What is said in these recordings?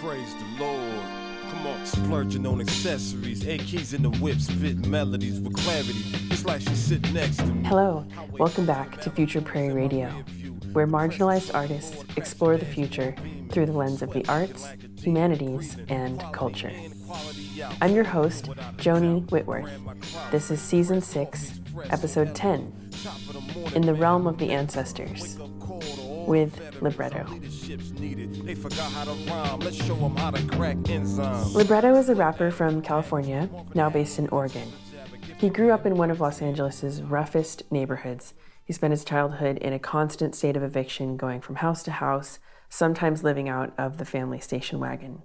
Praise the Lord. Come on, splurging on accessories, A keys in the whip, spit melodies with clarity. It's like she's sitting next to me. Hello, welcome back to Future Prairie Radio, where marginalized artists explore the future through the lens of the arts, humanities, and culture. I'm your host, Joni Whitworth. This is Season 6, Episode 10, In the Realm of the Ancestors, with Libretto. Libretto is a rapper from California, now based in Oregon. He grew up in one of Los Angeles' roughest neighborhoods. He spent his childhood in a constant state of eviction, going from house to house, sometimes living out of the family station wagon.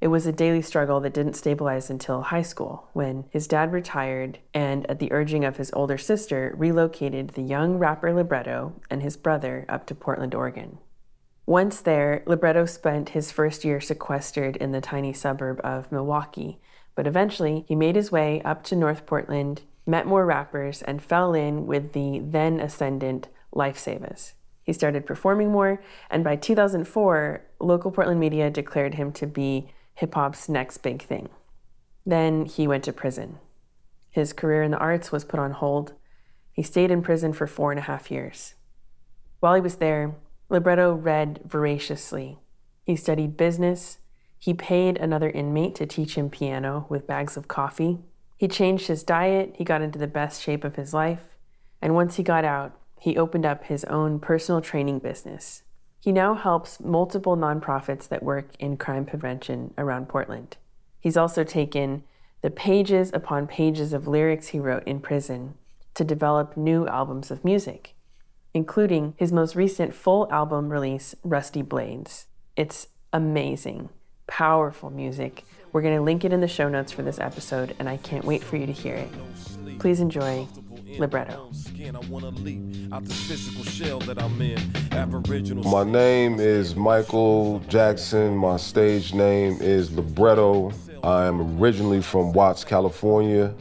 It was a daily struggle that didn't stabilize until high school, when his dad retired and, at the urging of his older sister, relocated the young rapper Libretto and his brother up to Portland, Oregon. Once there, Libretto spent his first year sequestered in the tiny suburb of Milwaukie, but eventually he made his way up to North Portland, met more rappers, and fell in with the then ascendant Lifesavas. He started performing more, and by 2004, local Portland media declared him to be hip hop's next big thing. Then he went to prison. His career in the arts was put on hold. He stayed in prison for four and a half years. While he was there, Libretto read voraciously. He studied business. He paid another inmate to teach him piano with bags of coffee. He changed his diet. He got into the best shape of his life. And once he got out, he opened up his own personal training business. He now helps multiple nonprofits that work in crime prevention around Portland. He's also taken the pages upon pages of lyrics he wrote in prison to develop new albums of music, including his most recent full album release, Rusty Blades. It's amazing, powerful music. We're going to link it in the show notes for this episode, and I can't wait for you to hear it. Please enjoy libretto. My name is Michael Jackson. My stage name is Libretto. I am originally from Watts, California.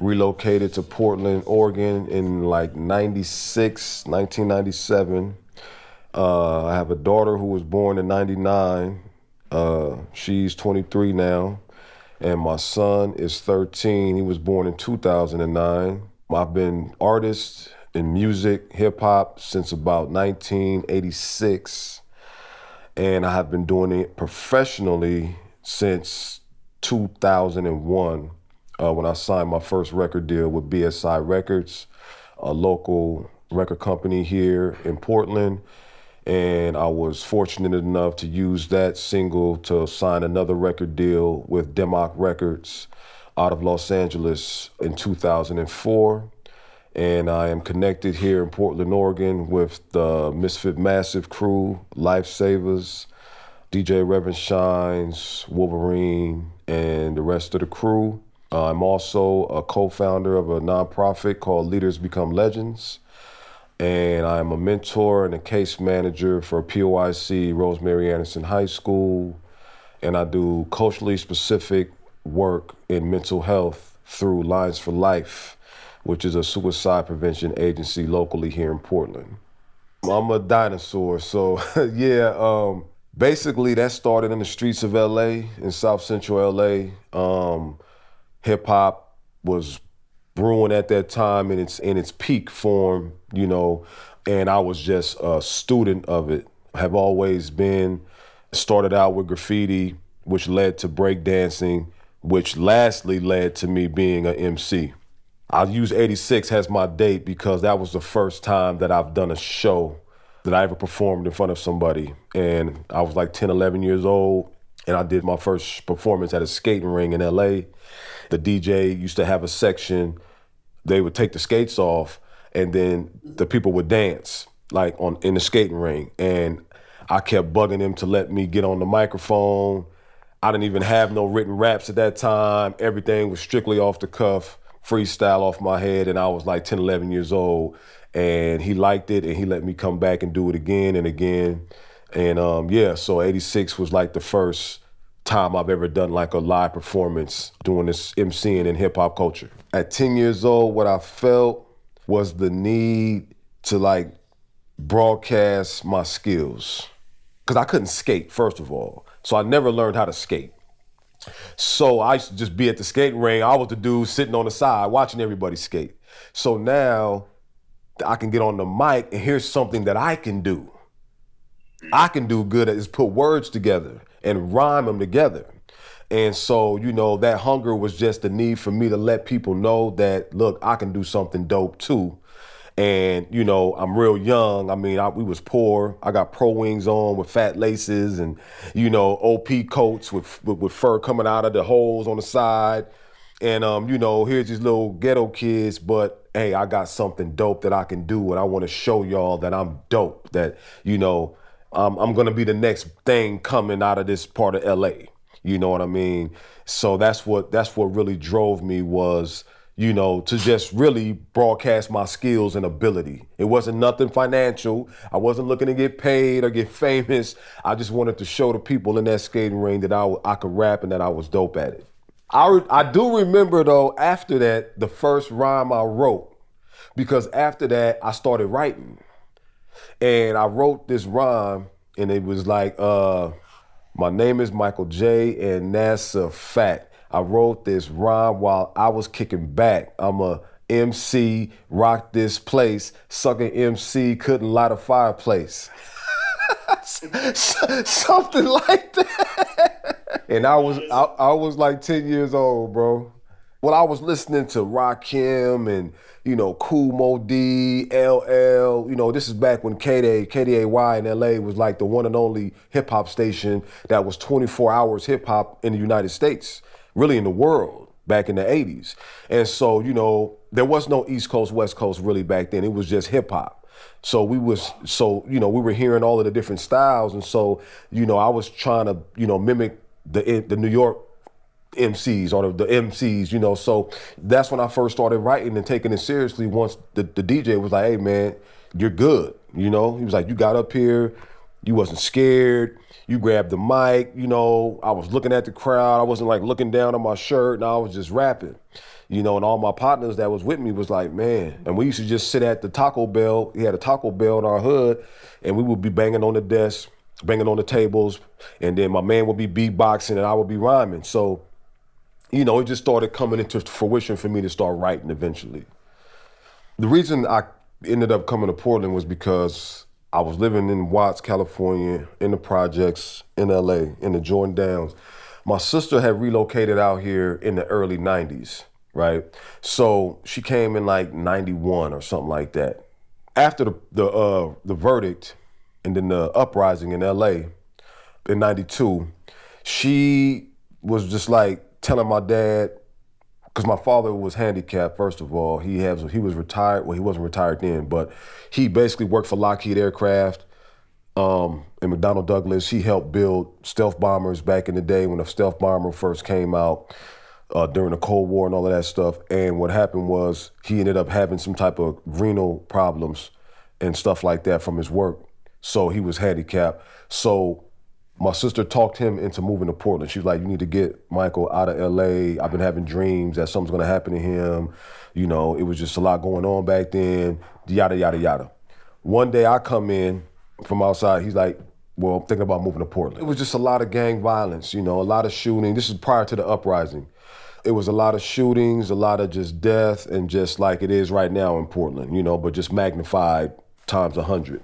Relocated to Portland, Oregon in like 96, 1997. Uh, I have a daughter who was born in 99. Uh, she's 23 now. And my son is 13. He was born in 2009. I've been artist in music, hip hop since about 1986, and I have been doing it professionally since 2001 uh, when I signed my first record deal with BSI Records, a local record company here in Portland. And I was fortunate enough to use that single to sign another record deal with Dim Mak Records out of Los Angeles in 2004. And I am connected here in Portland, Oregon with the Misfit Massive crew, Lifesavas, DJ Reverend Shines, Wolverine, and the rest of the crew. Uh, I'm also a co founder of a nonprofit called Leaders Become Legends. And I'm a mentor and a case manager for POIC Rosemary Anderson High School. And I do culturally specific work in mental health through Lines for Life, which is a suicide prevention agency locally here in Portland. I'm a dinosaur, so yeah. Um, basically, that started in the streets of LA, in South Central LA. Um, Hip hop was brewing at that time in its in its peak form, you know, and I was just a student of it. Have always been. Started out with graffiti, which led to breakdancing, which lastly led to me being an MC. I'll use 86 as my date because that was the first time that I've done a show that I ever performed in front of somebody. And I was like 10, 11 years old, and I did my first performance at a skating ring in LA. The DJ used to have a section, they would take the skates off, and then the people would dance like on in the skating ring. And I kept bugging them to let me get on the microphone I didn't even have no written raps at that time. Everything was strictly off the cuff, freestyle off my head. And I was like 10, 11 years old. And he liked it and he let me come back and do it again and again. And um, yeah, so 86 was like the first time I've ever done like a live performance doing this MCing in hip hop culture. At 10 years old, what I felt was the need to like broadcast my skills. Cause I couldn't skate, first of all. So I never learned how to skate. So I used to just be at the skating ring. I was the dude sitting on the side watching everybody skate. So now I can get on the mic and here's something that I can do. I can do good at is put words together and rhyme them together. And so, you know, that hunger was just the need for me to let people know that, look, I can do something dope too. And, you know, I'm real young. I mean, I, we was poor. I got pro wings on with fat laces and, you know, OP coats with, with, with fur coming out of the holes on the side. And, um, you know, here's these little ghetto kids, but hey, I got something dope that I can do. And I want to show y'all that I'm dope, that, you know, um, I'm to be the next thing coming out of this part of LA. You know what I mean? So that's what that's what really drove me was, you know, to just really broadcast my skills and ability. It wasn't nothing financial. I wasn't looking to get paid or get famous. I just wanted to show the people in that skating ring that I, I could rap and that I was dope at it. I, I do remember though, after that, the first rhyme I wrote, because after that, I started writing. And I wrote this rhyme, and it was like, uh, my name is Michael J, and that's a fact. I wrote this rhyme while I was kicking back. I'm a MC, rock this place. Sucking MC couldn't light a fireplace. Something like that. And I was I, I was like 10 years old, bro. Well, I was listening to Rakim and you know, Moe Dee, LL. You know, this is back when KDA, KDAY in LA was like the one and only hip hop station that was 24 hours hip hop in the United States, really in the world back in the 80s. And so, you know, there was no East Coast, West Coast really back then. It was just hip hop. So we was so you know we were hearing all of the different styles, and so you know I was trying to you know mimic the the New York MCs or the, the, MCs, you know. So that's when I first started writing and taking it seriously. Once the, the DJ was like, "Hey, man, you're good," you know. He was like, "You got up here, you wasn't scared, you grabbed the mic, you know." I was looking at the crowd. I wasn't like looking down on my shirt, and I was just rapping, you know. And all my partners that was with me was like, "Man," and we used to just sit at the Taco Bell. He had a Taco Bell in our hood, and we would be banging on the desk. Banging on the tables, and then my man would be beatboxing and I would be rhyming. So you know, it just started coming into fruition for me to start writing eventually. The reason I ended up coming to Portland was because I was living in Watts, California, in the projects in LA, in the Jordan Downs. My sister had relocated out here in the early 90s, right? So she came in like 91 or something like that. After the the, uh, the verdict and then the uprising in LA in 92, she was just like, telling my dad, because my father was handicapped. First of all, he has he was retired. Well, he wasn't retired then, but he basically worked for Lockheed Aircraft um, and McDonnell Douglas. He helped build stealth bombers back in the day when the stealth bomber first came out. Uh, during the Cold War and all of that stuff. And what happened was he ended up having some type of renal problems and stuff like that from his work. So he was handicapped. So my sister talked him into moving to Portland. She was like, "You need to get Michael out of LA. I've been having dreams that something's gonna happen to him. You know, it was just a lot going on back then. Yada yada yada." One day I come in from outside. He's like, "Well, I'm thinking about moving to Portland." It was just a lot of gang violence. You know, a lot of shooting. This is prior to the uprising. It was a lot of shootings, a lot of just death, and just like it is right now in Portland. You know, but just magnified times a hundred.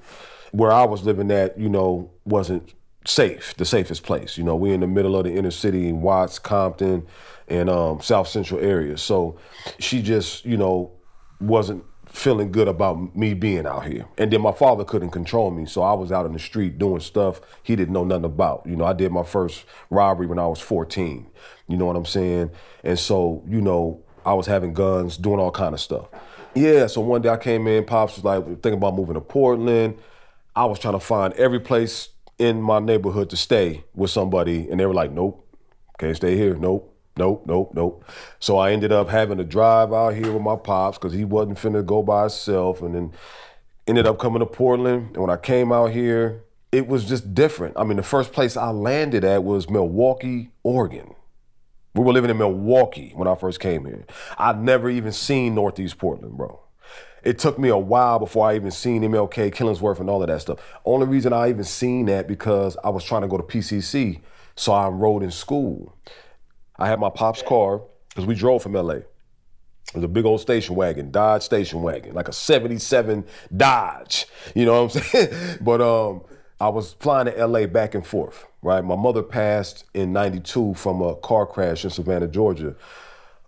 Where I was living at, you know, wasn't safe, the safest place. You know, we in the middle of the inner city Watts, Compton, and um, South Central area. So she just, you know, wasn't feeling good about me being out here. And then my father couldn't control me, so I was out in the street doing stuff he didn't know nothing about. You know, I did my first robbery when I was 14. You know what I'm saying? And so, you know, I was having guns, doing all kind of stuff. Yeah, so one day I came in, Pops was like thinking about moving to Portland. I was trying to find every place in my neighborhood to stay with somebody, and they were like, "Nope, can't stay here. Nope." Nope, nope, nope. So I ended up having to drive out here with my pops because he wasn't finna go by himself, and then ended up coming to Portland. And when I came out here, it was just different. I mean, the first place I landed at was Milwaukie, Oregon. We were living in Milwaukie when I first came here. I'd never even seen Northeast Portland, bro it took me a while before I even seen MLK, Killingsworth, and all of that stuff. Only reason I even seen that because I was trying to go to PCC So I enrolled in school. I had my pop's car because we drove from LA. It was a big old station wagon, Dodge station wagon, like a 77 Dodge. You know what I'm saying? but um, I was flying to LA back and forth, right? My mother passed in 92 from a car crash in Savannah, Georgia.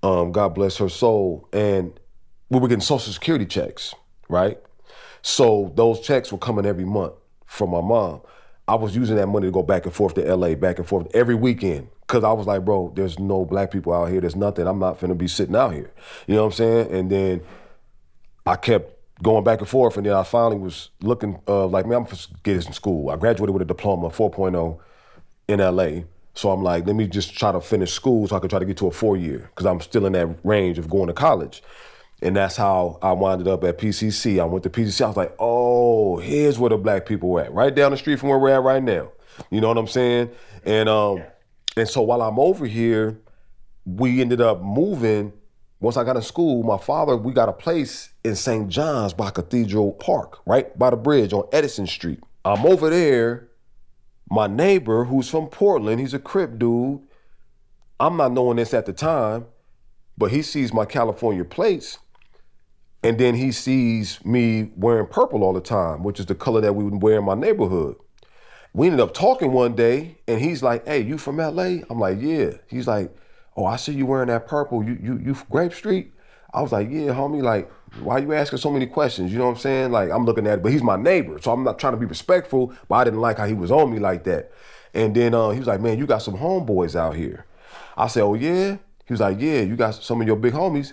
Um, God bless her soul. And we were getting Social Security checks, right? So those checks were coming every month from my mom. I was using that money to go back and forth to LA, back and forth every weekend. Cause I was like, bro, there's no black people out here. There's nothing. I'm not finna be sitting out here. You know what I'm saying? And then I kept going back and forth, and then I finally was looking uh, like, man, I'm gonna get this in school. I graduated with a diploma, 4.0, in LA. So I'm like, let me just try to finish school so I can try to get to a four year, because I'm still in that range of going to college. And that's how I winded up at PCC. I went to PCC. I was like, oh, here's where the black people were at, right down the street from where we're at right now. You know what I'm saying? And um, and so while I'm over here, we ended up moving. Once I got in school, my father, we got a place in St. John's by Cathedral Park, right by the bridge on Edison Street. I'm over there. My neighbor, who's from Portland, he's a Crip dude. I'm not knowing this at the time, but he sees my California plates and then he sees me wearing purple all the time, which is the color that we would wear in my neighborhood. We ended up talking one day, and he's like, "Hey, you from LA?" I'm like, "Yeah." He's like, "Oh, I see you wearing that purple. You you you Grape Street?" I was like, "Yeah, homie. Like, why you asking so many questions? You know what I'm saying? Like, I'm looking at it, but he's my neighbor, so I'm not trying to be respectful, but I didn't like how he was on me like that. And then uh, he was like, "Man, you got some homeboys out here." I said, "Oh yeah." He was like, "Yeah, you got some of your big homies."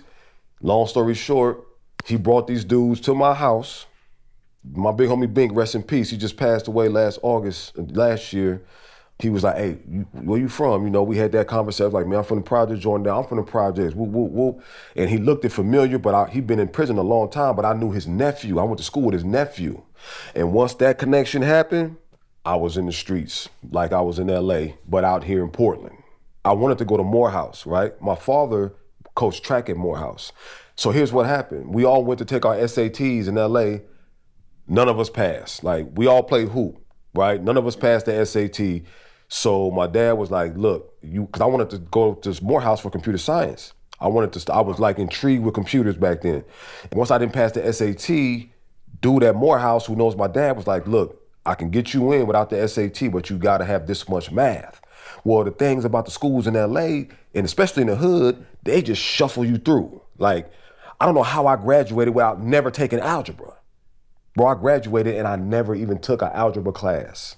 Long story short, he brought these dudes to my house. My big homie Bink, rest in peace. He just passed away last August, last year. He was like, "Hey, you, where you from?" You know, we had that conversation. like, "Man, I'm from the project, Jordan. I'm from the projects." Whoop, whoop, whoop. And he looked it familiar, but he'd been in prison a long time. But I knew his nephew. I went to school with his nephew, and once that connection happened, I was in the streets, like I was in L.A., but out here in Portland. I wanted to go to Morehouse, right? My father coached track at Morehouse. So here's what happened. We all went to take our SATs in LA. None of us passed. Like we all played hoop, right? None of us passed the SAT. So my dad was like, "Look, you," because I wanted to go to Morehouse for computer science. I wanted to. I was like intrigued with computers back then. And once I didn't pass the SAT, dude at Morehouse who knows my dad was like, "Look, I can get you in without the SAT, but you got to have this much math." Well, the things about the schools in LA, and especially in the hood, they just shuffle you through. Like I don't know how I graduated without never taking algebra. Bro, I graduated and I never even took an algebra class.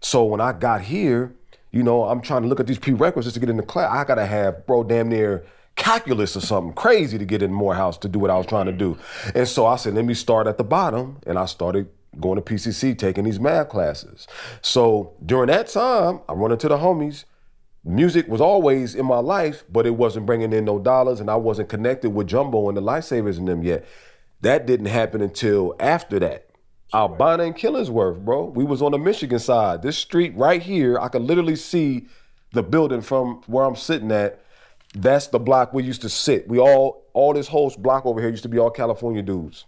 So when I got here, you know, I'm trying to look at these prerequisites to get into class. I gotta have, bro, damn near calculus or something crazy to get in Morehouse to do what I was trying to do. And so I said, let me start at the bottom. And I started going to PCC, taking these math classes. So during that time, I run into the homies music was always in my life, but it wasn't bringing in no dollars, and I wasn't connected with Jumbo and the Lifesavas and them yet. That didn't happen until after that. Albina and Killingsworth, bro. We was on the Michigan side. This street right here, I could literally see the building from where I'm sitting at. That's the block we used to sit. We all, all this whole block over here used to be all California dudes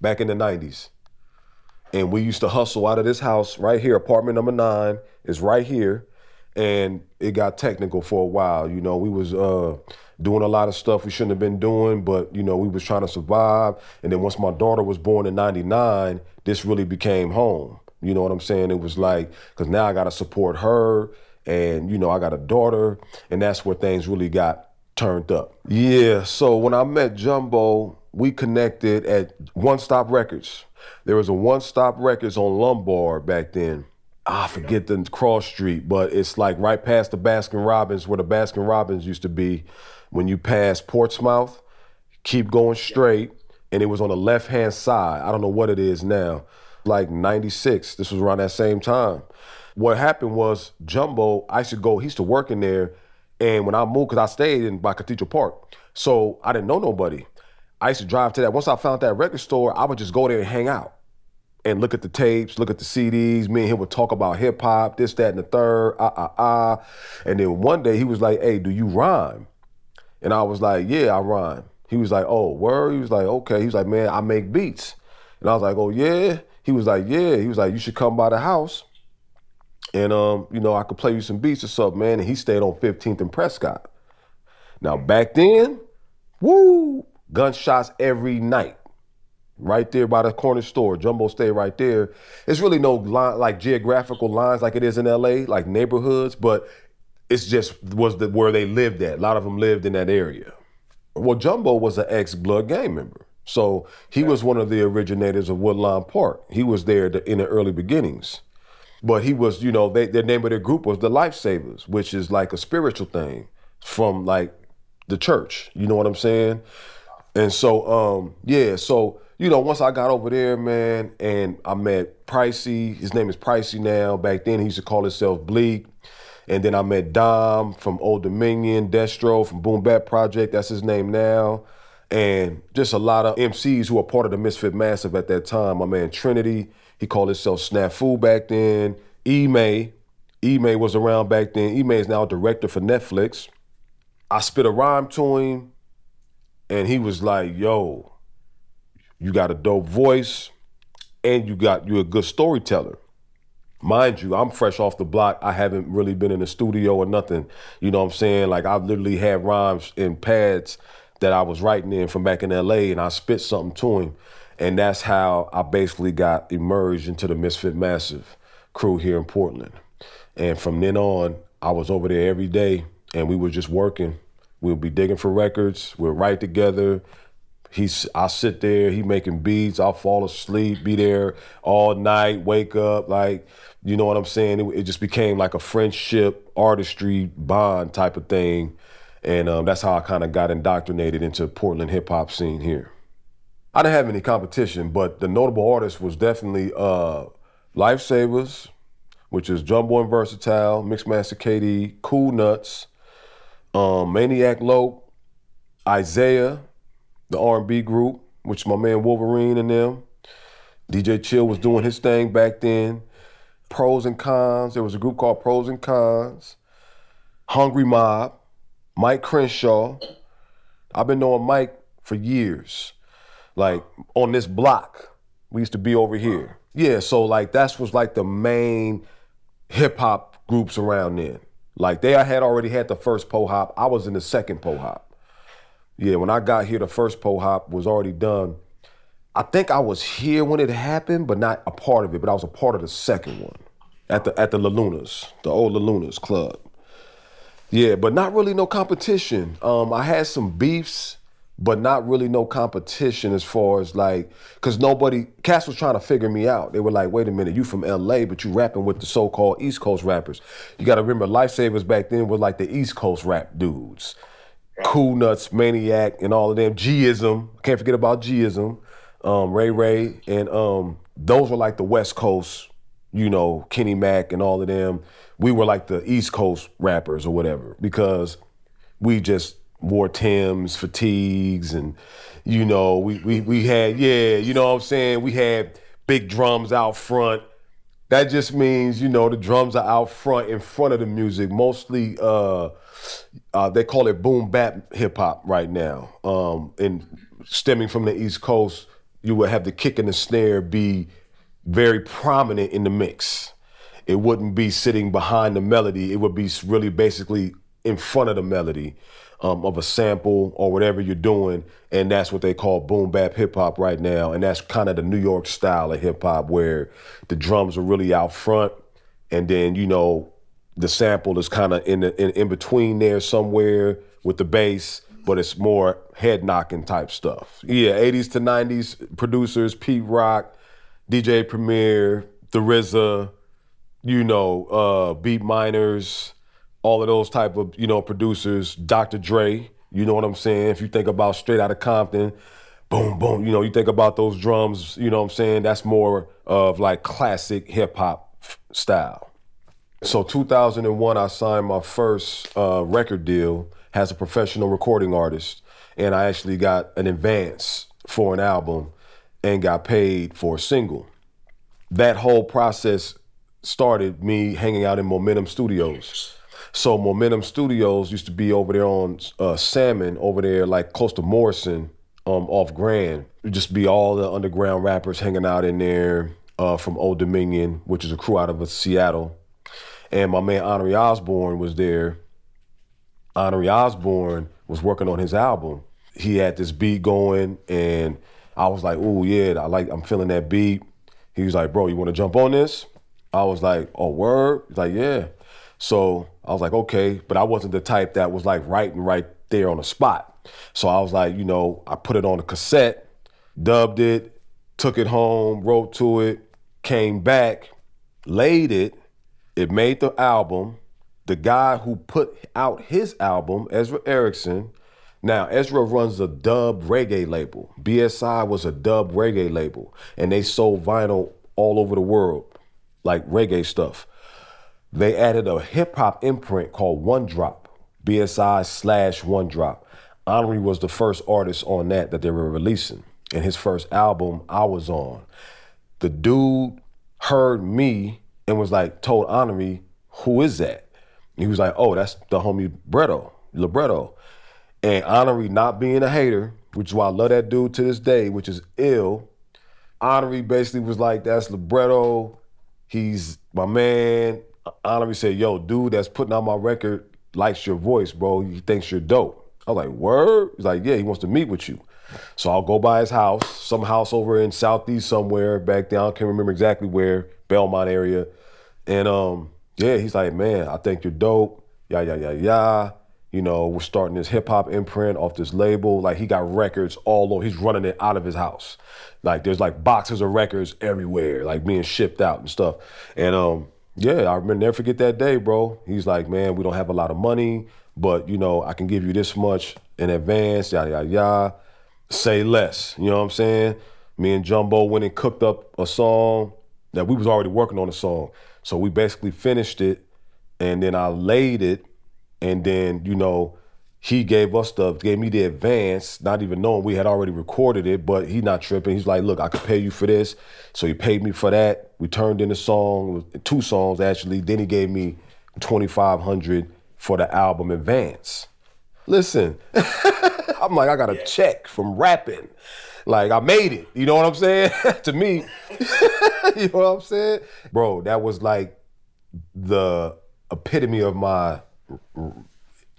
back in the 90s. And we used to hustle out of this house right here, apartment number nine is right here and it got technical for a while. You know, we was uh, doing a lot of stuff we shouldn't have been doing, but you know, we was trying to survive. And then once my daughter was born in '99, this really became home. You know what I'm saying? It was like because now I got to support her, and you know, I got a daughter, and that's where things really got turned up. Yeah. So when I met Jumbo, we connected at One Stop Records. There was a One Stop Records on Lombard back then. I forget the cross street, but it's like right past the Baskin Robbins where the Baskin Robbins used to be. When you pass Portsmouth, keep going straight, and it was on the left hand side. I don't know what it is now. Like 96. This was around that same time. What happened was Jumbo, I used to go, he used to work in there. And when I moved, because I stayed in by Cathedral Park, so I didn't know nobody. I used to drive to that. Once I found that record store, I would just go there and hang out and look at the tapes, look at the CDs. Me and him would talk about hip hop, this, that, and the third, ah, ah, ah. And then one day he was like, hey, do you rhyme? And I was like, yeah, I rhyme. He was like, oh, word? He was like, okay. He was like, man, I make beats. And I was like, oh, yeah? He was like, yeah. He was like, you should come by the house. And um, you know, I could play you some beats or something, man. And he stayed on 15th and Prescott. Now back then, woo, gunshots every night. Right there by the corner store, Jumbo stayed right there. It's really no line, like geographical lines like it is in LA, like neighborhoods, but it's just was the where they lived at. A lot of them lived in that area. Well, Jumbo was an ex-Blood gang member. So he was one of the originators of Woodlawn Park. He was there in the early beginnings. But he was, you know, they, the name of their group was the Lifesavas, which is like a spiritual thing from like the church. You know what I'm saying? And so, um, yeah, so, you know, once I got over there, man, and I met Pricey, his name is Pricey now. Back then, he used to call himself Bleak. And then I met Dom from Oldominion, Destro from Boom Bap Project, that's his name now. And just a lot of MCs who were part of the Misfit Massive at that time. My man Trinity, he called himself Snafu back then. E-May, E-May was around back then. E-May is now a director for Netflix. I spit a rhyme to him, and he was like, "Yo, you got a dope voice, and you got you're a good storyteller." Mind you, I'm fresh off the block. I haven't really been in the studio or nothing. You know what I'm saying? Like I've literally had rhymes in pads that I was writing in from back in LA, and I spit something to him, and that's how I basically got emerged into the Misfit Massive crew here in Portland. And from then on, I was over there every day and we were just working. We'll be digging for records. We'll write together. He's I sit there, he making beats, I'll fall asleep, be there all night, wake up, like, you know what I'm saying? It, it just became like a friendship, artistry, bond type of thing. And um, that's how I kind of got indoctrinated into Portland hip hop scene here. I didn't have any competition, but the notable artist was definitely uh, Lifesavas, which is Jumbo and Versatile, Mixmaster KD, Cool Nutz, um, Maniac Lope, Isaiah, the R&B group, which my man Wolverine and them. DJ Chill was doing his thing back then. Pros and Cons. There was a group called Pros and Cons. Hungry Mob, Mic Crenshaw. I've been knowing Mike for years. Like on this block, we used to be over here. Yeah, so like that's was like the main hip hop groups around then. Like they I had already had the first po hop. I was in the second po hop. Yeah, when I got here, the first po hop was already done. I think I was here when it happened, but not a part of it. But I was a part of the second one at the at the La Lunas, the old La Lunas club. Yeah, but not really no competition. Um, I had some beefs but not really no competition as far as like, cause nobody, Cass was trying to figure me out. They were like, wait a minute, you from LA, but you rapping with the so-called East Coast rappers. You gotta remember, Lifesavas back then were like the East Coast rap dudes. Cool Nutz, Maniac, and all of them. G-ism, can't forget about G-ism, um, Ray Ray, and um, those were like the West Coast, you know, Kenny Mack and all of them. We were like the East Coast rappers or whatever, because we just wore Tim's, fatigues, and you know, we we we had, yeah, you know what I'm saying? We had big drums out front. That just means, you know, the drums are out front in front of the music. Mostly uh, uh they call it boom bap hip hop right now. Um, and stemming from the East Coast, you would have the kick and the snare be very prominent in the mix. It wouldn't be sitting behind the melody. It would be really basically in front of the melody um, of a sample or whatever you're doing, and that's what they call boom bap hip hop right now, and that's kind of the New York style of hip hop where the drums are really out front, and then you know the sample is kind of in, in in between there somewhere with the bass, but it's more head knocking type stuff. Yeah, 80s to 90s producers, Pete Rock, DJ Premier, The RZA, you know, uh, Beatminerz all of those type of you know producers, Dr. Dre. You know what I'm saying? If you think about straight out of Compton, boom, boom. You know, you think about those drums. You know what I'm saying? That's more of like classic hip hop f- style. So 2001, I signed my first uh, record deal as a professional recording artist, and I actually got an advance for an album and got paid for a single. That whole process started me hanging out in Momentum Studios. So Momentum Studios used to be over there on uh, Salmon, over there like close to Morrison, um, off Grand. It'd just be all the underground rappers hanging out in there uh, from Oldominion, which is a crew out of Seattle. and my man Honoré Osborne was there. Honoré Osborne was working on his album. He had this beat going, and I was like, "Oh yeah, I like. I'm feeling that beat." He was like, "Bro, you want to jump on this?" I was like, "Oh word." He's like, "Yeah." So I was like, "Okay," but I wasn't the type that was like writing right there on the spot. So I was like, you know, I put it on a cassette, dubbed it, took it home, wrote to it, came back, laid it. It made the album. The guy who put out his album, Ezra Erickson, now Ezra runs a dub reggae label. BSI was a dub reggae label, and they sold vinyl all over the world, like reggae stuff. They added a hip hop imprint called One Drop, BSI slash One Drop. Honoré was the first artist on that that they were releasing. And his first album, I was on. The dude heard me and was like, told Honoré, who is that? He was like, oh, that's the homie Bretto, Libretto. And Honoré not being a hater, which is why I love that dude to this day, which is ill. Honoré basically was like, that's Libretto. He's my man. Honoré said, yo, dude that's putting out my record likes your voice, bro. He thinks you're dope. I was like, word? He's like, yeah, he wants to meet with you. So I'll go by his house, some house over in Southeast somewhere back down. I can't remember exactly where, Belmont area. And um, yeah, he's like, man, I think you're dope. Yeah, yeah, yeah, yeah. You know, we're starting this hip hop imprint off this label. Like he got records all over. He's running it out of his house. Like there's like boxes of records everywhere, like being shipped out and stuff. And um, yeah, I remember never forget that day, bro. He's like, man, we don't have a lot of money, but you know, I can give you this much in advance, yada yada yada. Say less. You know what I'm saying? Me and Jumbo went and cooked up a song that we was already working on a song. So we basically finished it and then I laid it and then, you know, he gave us the gave me the advance, not even knowing we had already recorded it, but he not tripping. He's like, look, I could pay you for this. So he paid me for that. We turned in a song, two songs actually. Then he gave me 2500 for the album advance. Listen, I'm like, I got a check from rapping. Like I made it. You know what I'm saying? to me, you know what I'm saying? Bro, that was like the epitome of my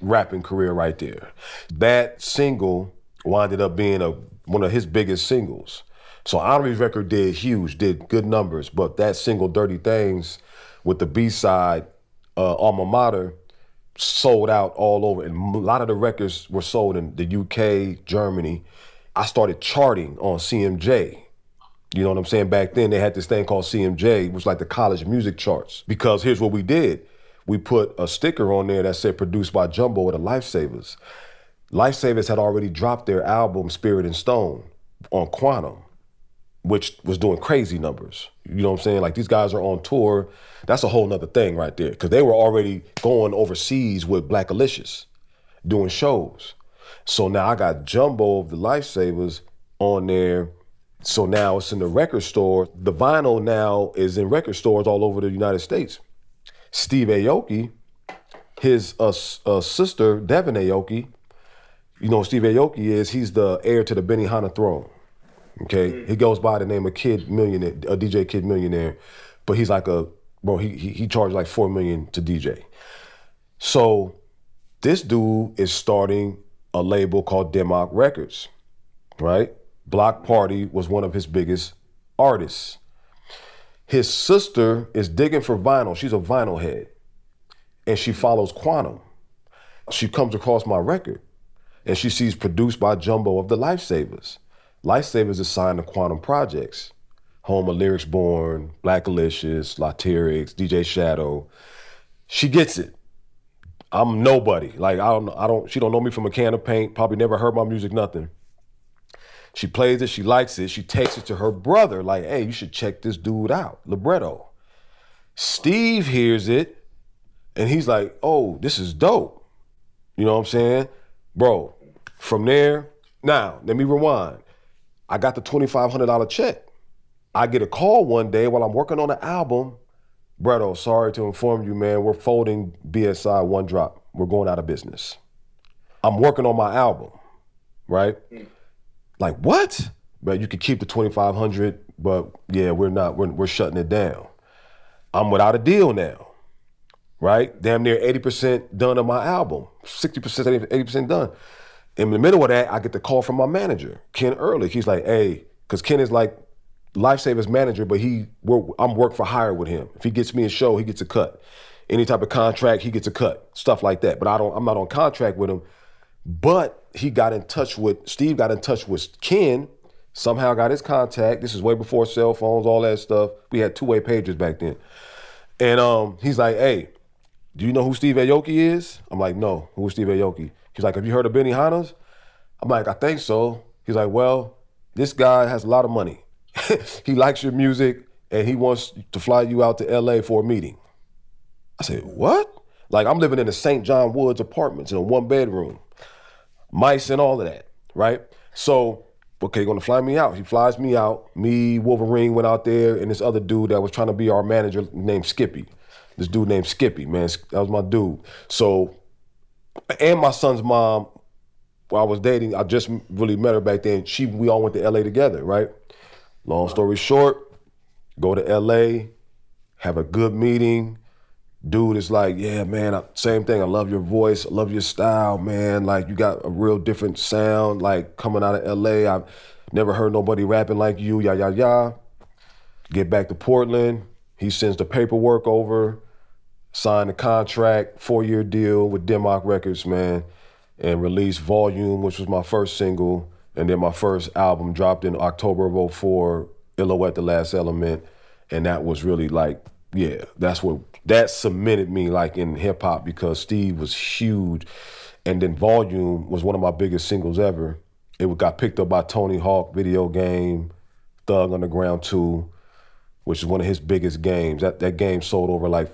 rapping career right there. That single winded up being a one of his biggest singles. So Honoré's record did huge, did good numbers, but that single "Dirty Things" with the B side uh, "Alma Mater" sold out all over, and a lot of the records were sold in the UK, Germany. I started charting on CMJ. You know what I'm saying? Back then they had this thing called CMJ, which was like the college music charts. Because here's what we did we put a sticker on there that said produced by Jumbo with the Lifesavas. Lifesavas had already dropped their album Spirit and Stone on Quannum, which was doing crazy numbers. You know what I'm saying? Like these guys are on tour. That's a whole nother thing right there. Cause they were already going overseas with Blackalicious, doing shows. So now I got Jumbo of the Lifesavas on there. So now it's in the record store. The vinyl now is in record stores all over the United States. Steve Aoki, his uh, uh, sister, Devon Aoki, you know Steve Aoki is, he's the heir to the Benihana throne. Okay? Mm. He goes by the name of Kid Millionaire, a DJ Kid Millionaire, but he's like a, bro, he, he, he charged like four million to DJ. So this dude is starting a label called Dim Mak Records, right? Bloc Party was one of his biggest artists. His sister is digging for vinyl. She's a vinyl head. And she follows Quannum. She comes across my record and she sees produced by Jumbo of the Lifesavas. Lifesavas is signed to Quannum Projects, home of Lyrics Born, Blackalicious, Latyrix, DJ Shadow. She gets it. I'm nobody. Like I don't I don't she don't know me from a can of paint, probably never heard my music, nothing. She plays it, she likes it, she takes it to her brother, like, hey, you should check this dude out, libretto. Steve hears it, and he's like, oh, this is dope. You know what I'm saying? Bro, from there, now, let me rewind. I got the $2,500 check. I get a call one day while I'm working on an album. Bretto, sorry to inform you, man, we're folding BSI one drop. We're going out of business. I'm working on my album, right? Mm. Like what? But you could keep the 2500, but yeah, we're not. We're, we're shutting it down. I'm without a deal now. right? Damn near 80% done of my album, 60%, 80% done. In the middle of that, I get the call from my manager, Ken Early. He's like, hey, because Ken is like Lifesavas manager, but he I'm work for hire with him. If he gets me a show, he gets a cut. Any type of contract, he gets a cut. Stuff like that. But I don't I'm not on contract with him. But he got in touch with Steve got in touch with Ken, somehow got his contact. This is way before cell phones, all that stuff. We had two-way pagers back then. And um, he's like, hey, do you know who Steve Aoki is? I'm like, no, who's Steve Aoki? He's like, have you heard of Benihana's? I'm like, I think so. He's like, well, this guy has a lot of money. he likes your music and he wants to fly you out to LA for a meeting. I said, what? Like I'm living in the St. John Woods apartments in a one bedroom, mice and all of that, right? So, okay, gonna fly me out. He flies me out. Me, Wolverine went out there, and this other dude that was trying to be our manager named Skippy. This dude named Skippy, man, that was my dude. So, and my son's mom, while I was dating, I just really met her back then. She, we all went to LA together, right? Long story short, go to LA, have a good meeting. Dude is like, yeah, man, same thing. I love your voice. I love your style, man. Like, you got a real different sound, like coming out of LA. I've never heard nobody rapping like you, yah, yah, yah. Get back to Portland. He sends the paperwork over, sign the contract, four year deal with Dim Mak Records, man, and release Volume, which was my first single. And then my first album dropped in October of 04, Illoette the Last Element. And that was really like, yeah, that's what that cemented me like in hip hop because Steve was huge. And then Volume was one of my biggest singles ever. It got picked up by Tony Hawk video game, Thug Underground 2, which is one of his biggest games. That that game sold over like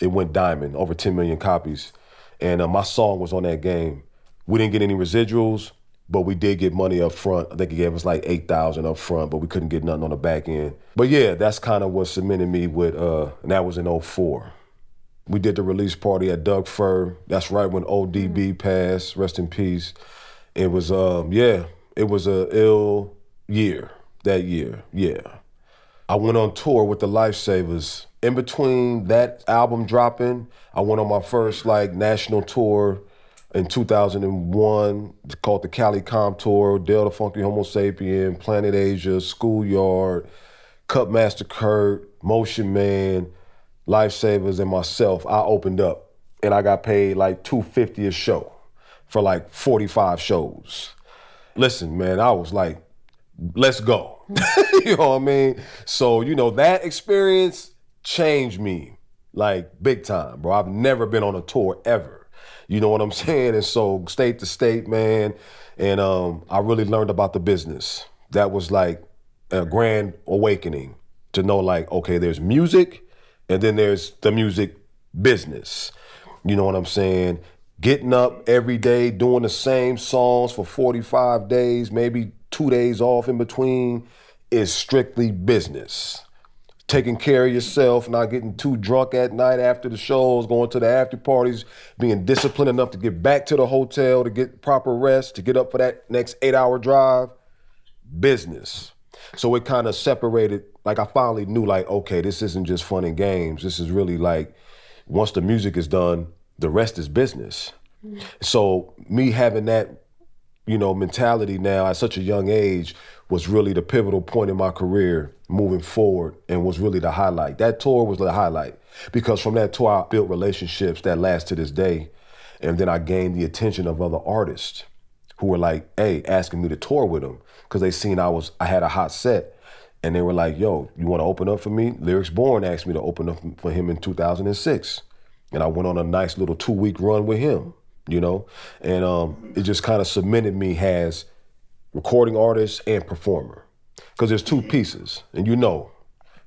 it went diamond, over 10 million copies. And uh, my song was on that game. We didn't get any residuals but we did get money up front. I think he gave us like eight thousand up front, but we couldn't get nothing on the back end. But yeah, that's kind of what cemented me with, uh, and that was in 04. We did the release party at Doug Fir. That's right when ODB mm-hmm. passed. Rest in peace. It was, um, yeah, it was a ill year that year. Yeah, I went on tour with the Lifesavas. In between that album dropping, I went on my first like national tour in 2001 called the Cali Com Tour, Del the Funky Homosapien, Planet Asia, Schoolyard, Kut Masta Kurt, Motion Man, Lifesavas, and myself. I opened up and I got paid like 250 a show for like 45 shows. Listen, man, I was like, let's go. you know what I mean? So, you know, that experience changed me like big time, bro. I've never been on a tour ever. You know what I'm saying? And so state to state, man. And um, I really learned about the business. That was like a grand awakening to know like, okay, there's music and then there's the music business. You know what I'm saying? Getting up every day, doing the same songs for 45 days, maybe two days off in between, is strictly business taking care of yourself, not getting too drunk at night after the shows, going to the after parties, being disciplined enough to get back to the hotel to get proper rest, to get up for that next eight hour drive. Business. So it kind of separated, like I finally knew, like, okay, this isn't just fun and games. This is really like, once the music is done, the rest is business. Mm-hmm. So me having that, you know, mentality now at such a young age was really the pivotal point in my career moving forward and was really the highlight. That tour was the highlight because from that tour I built relationships that last to this day. And then I gained the attention of other artists who were like, hey, asking me to tour with them because they seen I was I had a hot set. And they were like, yo, you want to open up for me? Lyrics Born asked me to open up for him in 2006. And I went on a nice little two week run with him, you know? And um, it just kind of cemented me as recording artist and performer. Because there's two pieces and you know.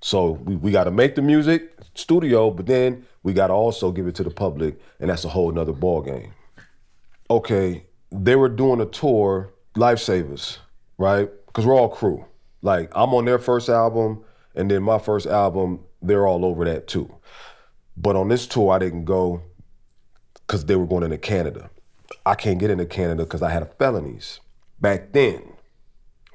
So we, we got to make the music studio but then we got to also give it to the public and that's a whole nother ball game okay they were doing a tour Lifesavas right? Because we're all crew. Like i'm on their first album and then my first album they're all over that too. But on this tour i didn't go because they were going into canada. I can't get into canada because i had felonies back then,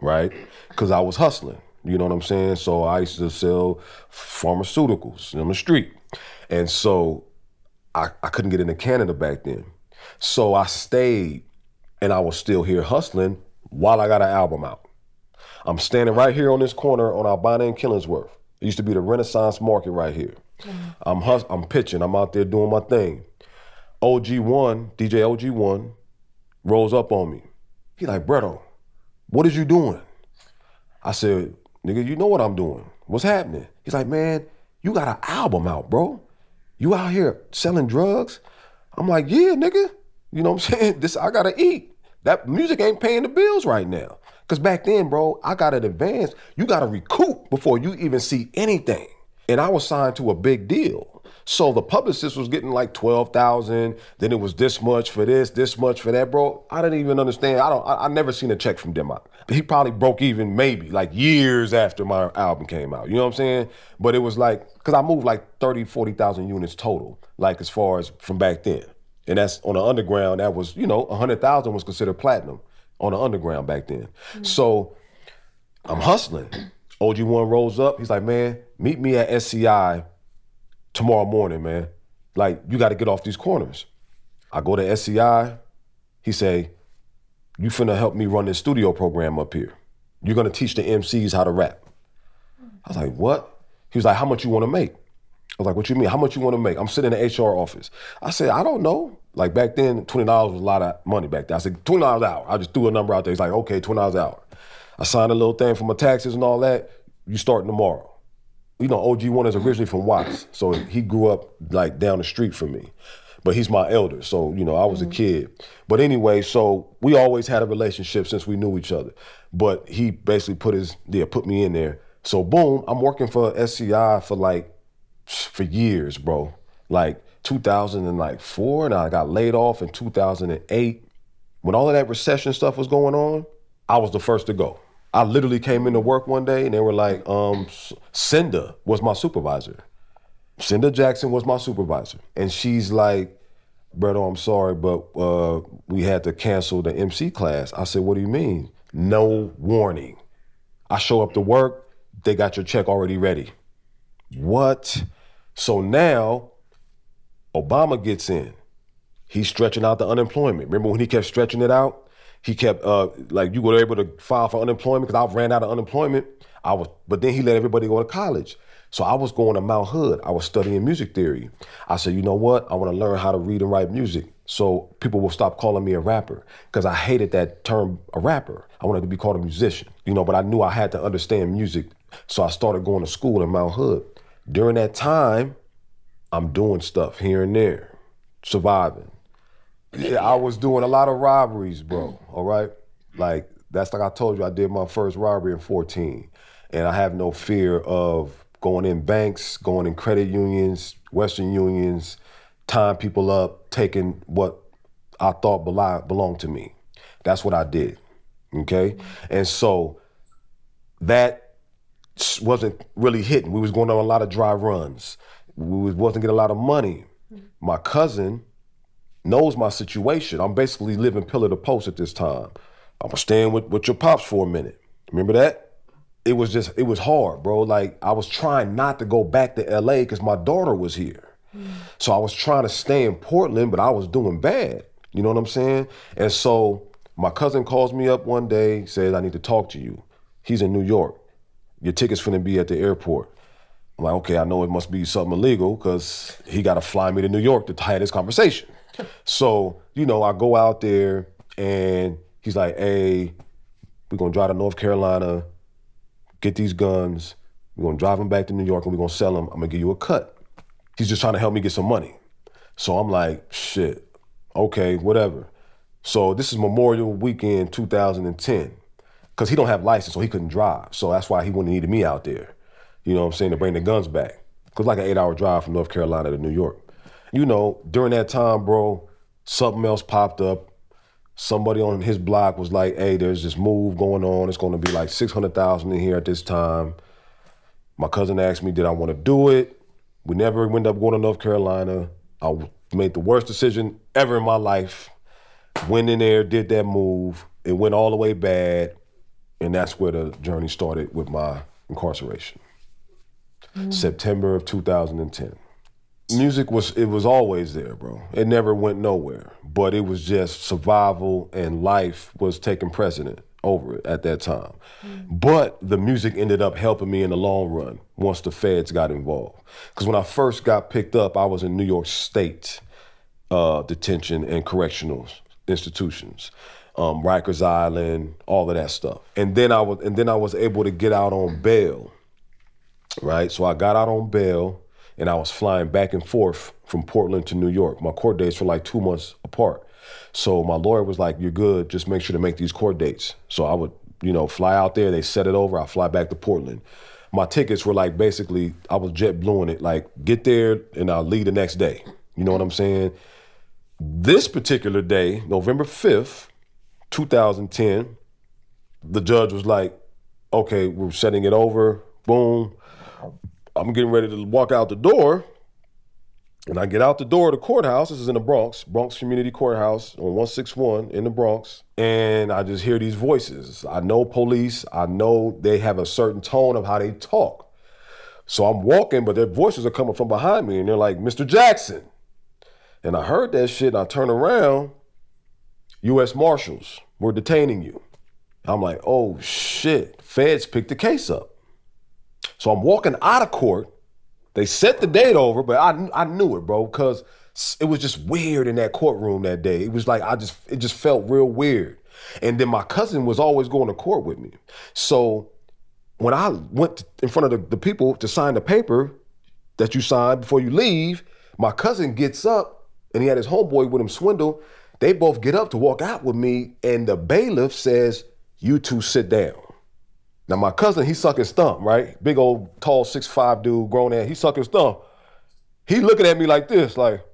right? Because I was hustling. You know what I'm saying? So I used to sell pharmaceuticals on the street. And so I, I couldn't get into Canada back then. So I stayed and I was still here hustling while I got an album out. I'm standing right here on this corner on Albina and Killingsworth. It used to be the Renaissance Market right here. Mm-hmm. I'm hus- I'm pitching. I'm out there doing my thing. OG1, DJ OG1, rolls up on me. He like, Bretto, what is you doing? I said, nigga, you know what I'm doing. What's happening? He's like, man, you got an album out, bro. You out here selling drugs? I'm like, yeah, nigga. You know what I'm saying? This I gotta eat. That music ain't paying the bills right now. Cause back then, bro, I got an advance. You gotta recoup before you even see anything. And I was signed to a big deal. So the publicist was getting like 12,000, then it was this much for this, this much for that, bro. I didn't even understand. I don't I, I never seen a check from Dim Mak. He probably broke even maybe like years after my album came out. You know what I'm saying? But it was like cuz I moved like 30, 40,000 units total like as far as from back then. And that's on the underground that was, you know, 100,000 was considered platinum on the underground back then. Mm-hmm. So I'm hustling. OG1 rolls up. He's like, man, meet me at SCI tomorrow morning, man. Like, you got to get off these corners. I go to SCI. He say, you finna help me run this studio program up here. You're gonna teach the MCs how to rap. I was like, what? He was like, how much you wanna make? I was like, what you mean? How much you wanna make? I'm sitting in the HR office. I said, I don't know. Like back then, $20 was a lot of money back then. I said, $20 an hour. I just threw a number out there. He's like, okay, $20 an hour. I signed a little thing for my taxes and all that. You starting tomorrow. You know, OG1 is originally from Watts, so he grew up like down the street from me. But he's my elder, so you know, I was a mm. kid. But anyway, so we always had a relationship since we knew each other. But he basically put his yeah, put me in there. So boom, I'm working for SCI for like for years, bro. Like 2004, and I got laid off in 2008. When all of that recession stuff was going on, I was the first to go. I literally came into work one day and they were like, um, Cinda was my supervisor. Cinda Jackson was my supervisor. And she's like, Brother, I'm sorry, but uh, we had to cancel the MC class. I said, What do you mean? No warning. I show up to work, they got your check already ready. What? So now Obama gets in. He's stretching out the unemployment. Remember when he kept stretching it out? He kept uh like you were able to file for unemployment because I ran out of unemployment. I was, but then he let everybody go to college. So I was going to Mount Hood. I was studying music theory. I said, you know what? I want to learn how to read and write music. So people will stop calling me a rapper because I hated that term, a rapper. I wanted to be called a musician, you know, but I knew I had to understand music. So I started going to school in Mount Hood. During that time, I'm doing stuff here and there, surviving. Yeah, I was doing a lot of robberies, bro. Mm. All right. Like that's like I told you, I did my first robbery in 14. And I have no fear of going in banks, going in credit unions, Western unions, tying people up, taking what I thought belo- belonged to me. That's what I did. Okay? Mm. And so that wasn't really hitting. We was going on a lot of dry runs. We was- wasn't getting a lot of money. Mm. My cousin knows my situation. I'm basically living pillar to post at this time. I was staying with, with your pops for a minute. Remember that? It was just, it was hard, bro. Like I was trying not to go back to LA because my daughter was here. So I was trying to stay in Portland, but I was doing bad. You know what I'm saying? And so my cousin calls me up one day, says, I need to talk to you. He's in New York. Your ticket's finna be at the airport. I'm like, okay, I know it must be something illegal because he got to fly me to New York to have this conversation. So, you know, I go out there and he's like, hey, we're to drive to North Carolina, get these guns. We're to drive them back to New York and we're to sell them. I'm to give you a cut. He's just trying to help me get some money. So I'm like, shit, okay, whatever. So this is Memorial Weekend 2010 because he don't have license, so he couldn't drive. So that's why he wouldn't needed me out there. You know what I'm saying to bring the guns back. Cause like an eight-hour drive from North Carolina to New York. You know, during that time, bro, something else popped up. Somebody on his block was like, "Hey, there's this move going on. It's going to be like six hundred thousand in here at this time." My cousin asked me, "Did I want to do it?" We never ended up going to North Carolina. I made the worst decision ever in my life. Went in there, did that move. It went all the way bad, and that's where the journey started with my incarceration. Mm. September of 2010. Music was it was always there, bro. It never went nowhere. But it was just survival and life was taking precedent over it at that time. But the music ended up helping me in the long run once the feds got involved. Because when I first got picked up, I was in New York State uh, detention and correctional institutions, um, Rikers Island, all of that stuff. And then I was and then I was able to get out on bail. Right, so I got out on bail, and I was flying back and forth from Portland to New York. My court dates were like two months apart. So my lawyer was like, "You're good. Just make sure to make these court dates." So I would, you know, fly out there. They set it over. I fly back to Portland. My tickets were like basically I was jet blueing it. Like get there and I'll leave the next day. You know what I'm saying? This particular day, November 5th, 2010, the judge was like, "Okay, we're setting it over." Boom. I'm getting ready to walk out the door. And I get out the door of the courthouse. This is in the Bronx, Bronx Community Courthouse on 161 in the Bronx. And I just hear these voices. I know police. I know they have a certain tone of how they talk. So I'm walking, but their voices are coming from behind me. And they're like, Mr. Jackson. And I heard that shit. And I turn around. U.S. Marshals were detaining you. I'm like, oh shit. Feds picked the case up. So I'm walking out of court. They set the date over, but I I knew it, bro, because it was just weird in that courtroom that day. It was like I just it just felt real weird. And then my cousin was always going to court with me. So when I went in front of the, the people to sign the paper that you signed before you leave, my cousin gets up and he had his homeboy with him, Swindle. They both get up to walk out with me, and the bailiff says, You two sit down. Now my cousin, he suck his thumb, right? Big old tall six five dude, grown ass. He suck his thumb. He looking at me like this, like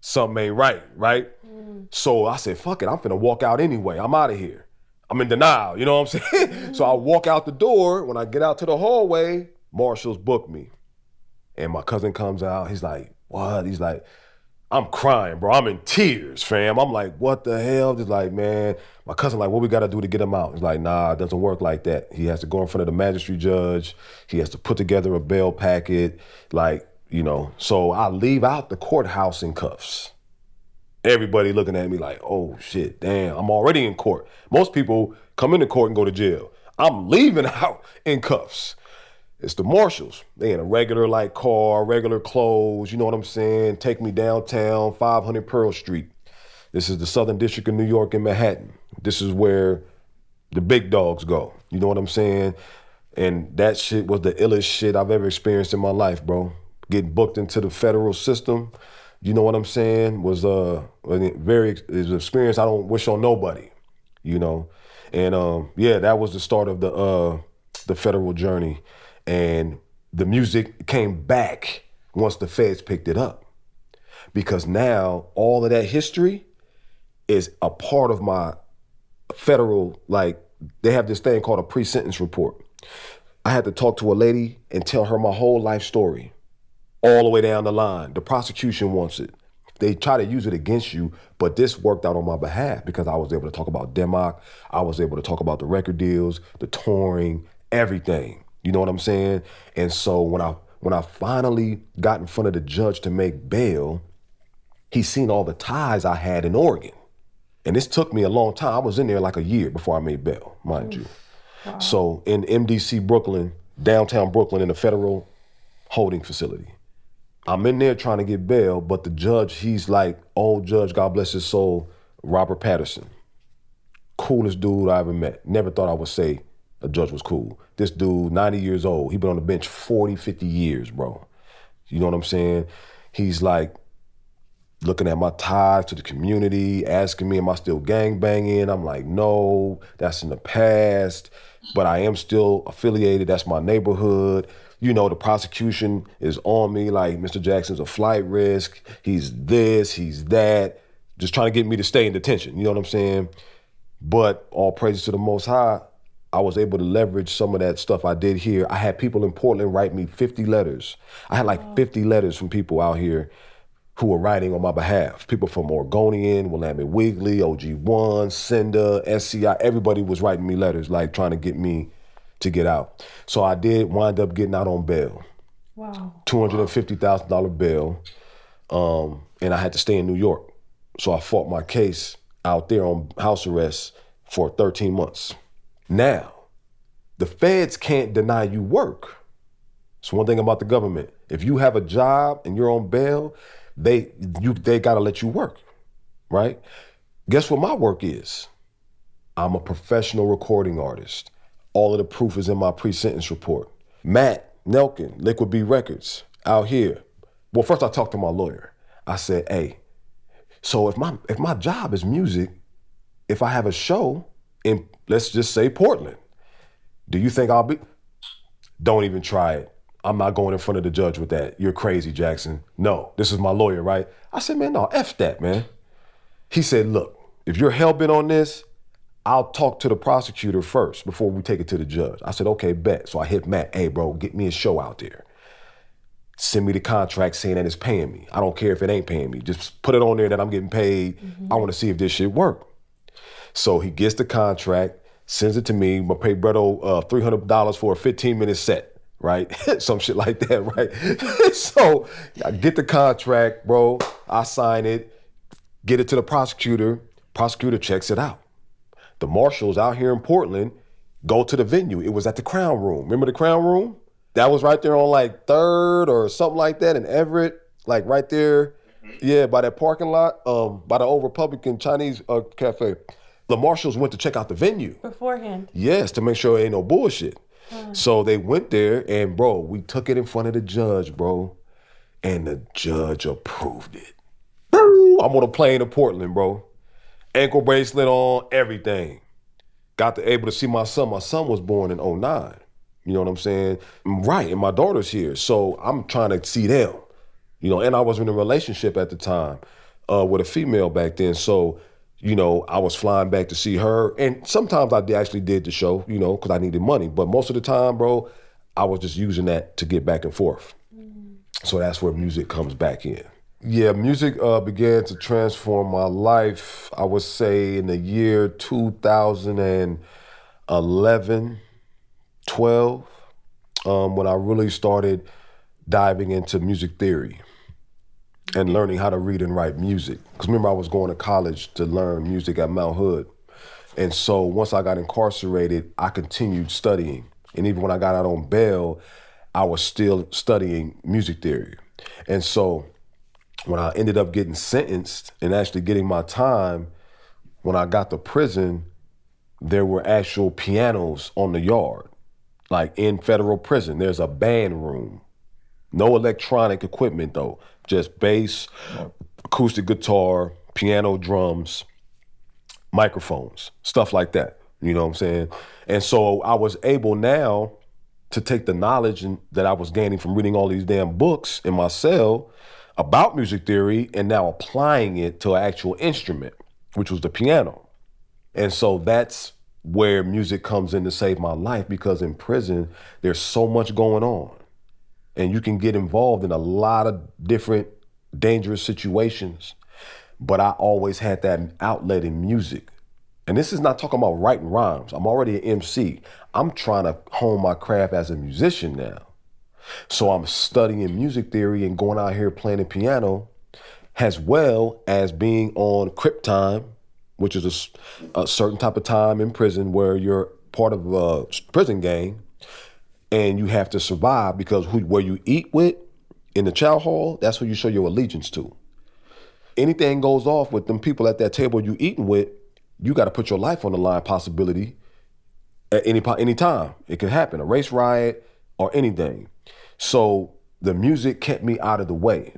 something ain't right, right? Mm. So I said, fuck it, I'm finna walk out anyway. I'm out of here. I'm in denial, you know what I'm saying? so I mm. walk out the door. When I get out to the hallway, marshals book me. And my cousin comes out. He's like, what? He's like, I'm crying, bro. I'm in tears, fam. I'm like, what the hell? Just like, man, my cousin, like, what we gotta do to get him out? He's like, nah, it doesn't work like that. He has to go in front of the magistrate judge. He has to put together a bail packet. Like, you know, so I leave out the courthouse in cuffs. Everybody looking at me like, oh shit, damn, I'm already in court. Most people come into court and go to jail. I'm leaving out in cuffs. It's the marshals. They in a regular like car, regular clothes, you know what I'm saying? Take me downtown, 500 Pearl Street. This is the Southern District of New York in Manhattan. This is where the big dogs go. You know what I'm saying? And that shit was the illest shit I've ever experienced in my life, bro. Getting booked into the federal system, you know what I'm saying, was uh very is an experience I don't wish on nobody, you know. And um, yeah, that was the start of the uh the federal journey. And the music came back once the feds picked it up. Because now all of that history is a part of my federal, like, they have this thing called a pre sentence report. I had to talk to a lady and tell her my whole life story, all the way down the line. The prosecution wants it. They try to use it against you, but this worked out on my behalf because I was able to talk about Dim Mak. I was able to talk about the record deals, the touring, everything. You know what I'm saying? And so when I when I finally got in front of the judge to make bail, he seen all the ties I had in Oregon. And this took me a long time. I was in there like a year before I made bail, mind you. Wow. So in MDC Brooklyn, downtown Brooklyn, in a federal holding facility. I'm in there trying to get bail, but the judge, he's like old judge, God bless his soul, Robert Patterson. Coolest dude I ever met. Never thought I would say a judge was cool. This dude, 90 years old, he been on the bench 40, 50 years, bro. You know what I'm saying? He's like looking at my ties to the community, asking me, am I still gang banging? I'm like, no, that's in the past, but I am still affiliated. That's my neighborhood. You know, the prosecution is on me like Mr. Jackson's a flight risk. He's this, he's that, just trying to get me to stay in detention. You know what I'm saying? But all praises to the Most High, I was able to leverage some of that stuff I did here. I had people in Portland write me 50 letters. I had like 50 letters from people out here who were writing on my behalf. People from Oregonian, Willamette Weekly, OG1, Senda, SCI, everybody was writing me letters, like trying to get me to get out. So I did wind up getting out on bail. Wow. $250,000 bail. um, and I had to stay in New York. So I fought my case out there on house arrest for 13 months. Now, the feds can't deny you work. It's one thing about the government. If you have a job and you're on bail, they you they gotta let you work, right? Guess what my work is? I'm a professional recording artist. All of the proof is in my pre-sentence report. Matt Nelkin, Liquid B Records, out here. Well, first I talked to my lawyer. I said, hey, so if my if my job is music, if I have a show in let's just say Portland, do you think I'll be don't even try it. I'm not going in front of the judge with that. You're crazy, Jackson. No, this is my lawyer, right? I said, man, no, F that, man. He said, look, if you're hell bent on this, I'll talk to the prosecutor first before we take it to the judge. I said, okay, bet. So I hit Matt, hey, bro, get me a show out there. Send me the contract saying that it's paying me. I don't care if it ain't paying me. Just put it on there that I'm getting paid. Mm-hmm. I want to see if this shit work. So he gets the contract, sends it to me. I'm gonna pay Bretto uh, $300 for a 15 minute set right? Some shit like that, right? so I get the contract, bro. I sign it, get it to the prosecutor. Prosecutor checks it out. The marshals out here in Portland go to the venue. It was at the Crown Room. Remember the Crown Room? That was right there on like Third or something like that in Everett, like right there. Yeah, by that parking lot, um, by the old Republican Chinese uh, cafe. The marshals went to check out the venue beforehand. Yes, to make sure it ain't no bullshit. So they went there and bro, we took it in front of the judge, bro. And the judge approved it. I'm on a plane to Portland, bro. Ankle bracelet on, everything. Got to able to see my son. My son was born in 09. You know what I'm saying? Right, and my daughter's here. So I'm trying to see them. You know, and I was in a relationship at the time uh, with a female back then. So you know, I was flying back to see her. And sometimes I actually did the show, you know, because I needed money. But most of the time, bro, I was just using that to get back and forth. Mm. So that's where music comes back in. Yeah, music uh, began to transform my life, I would say, in the year 2011, 12, um, when I really started diving into music theory and learning how to read and write music. Because remember, I was going to college to learn music at Mount Hood. And so once I got incarcerated, I continued studying. And even when I got out on bail, I was still studying music theory. And so when I ended up getting sentenced and actually getting my time, when I got to prison, there were actual pianos on the yard. Like in federal prison, there's a band room. No electronic equipment though just bass, acoustic guitar, piano, drums, microphones, stuff like that. You know what I'm saying? And so I was able now to take the knowledge and, that I was gaining from reading all these damn books in my cell about music theory and now applying it to an actual instrument, which was the piano. And so that's where music comes in to save my life because in prison, there's so much going on and you can get involved in a lot of different dangerous situations. But I always had that outlet in music. And this is not talking about writing rhymes. I'm already an MC. I'm trying to hone my craft as a musician now. So I'm studying music theory and going out here playing the piano, as well as being on crip time, which is a, a certain type of time in prison where you're part of a prison gang and you have to survive because who, where you eat with in the chow hall, that's who you show your allegiance to. Anything goes off with them people at that table you eating with, you got to put your life on the line. Possibility at any any time it could happen, a race riot or anything. So the music kept me out of the way.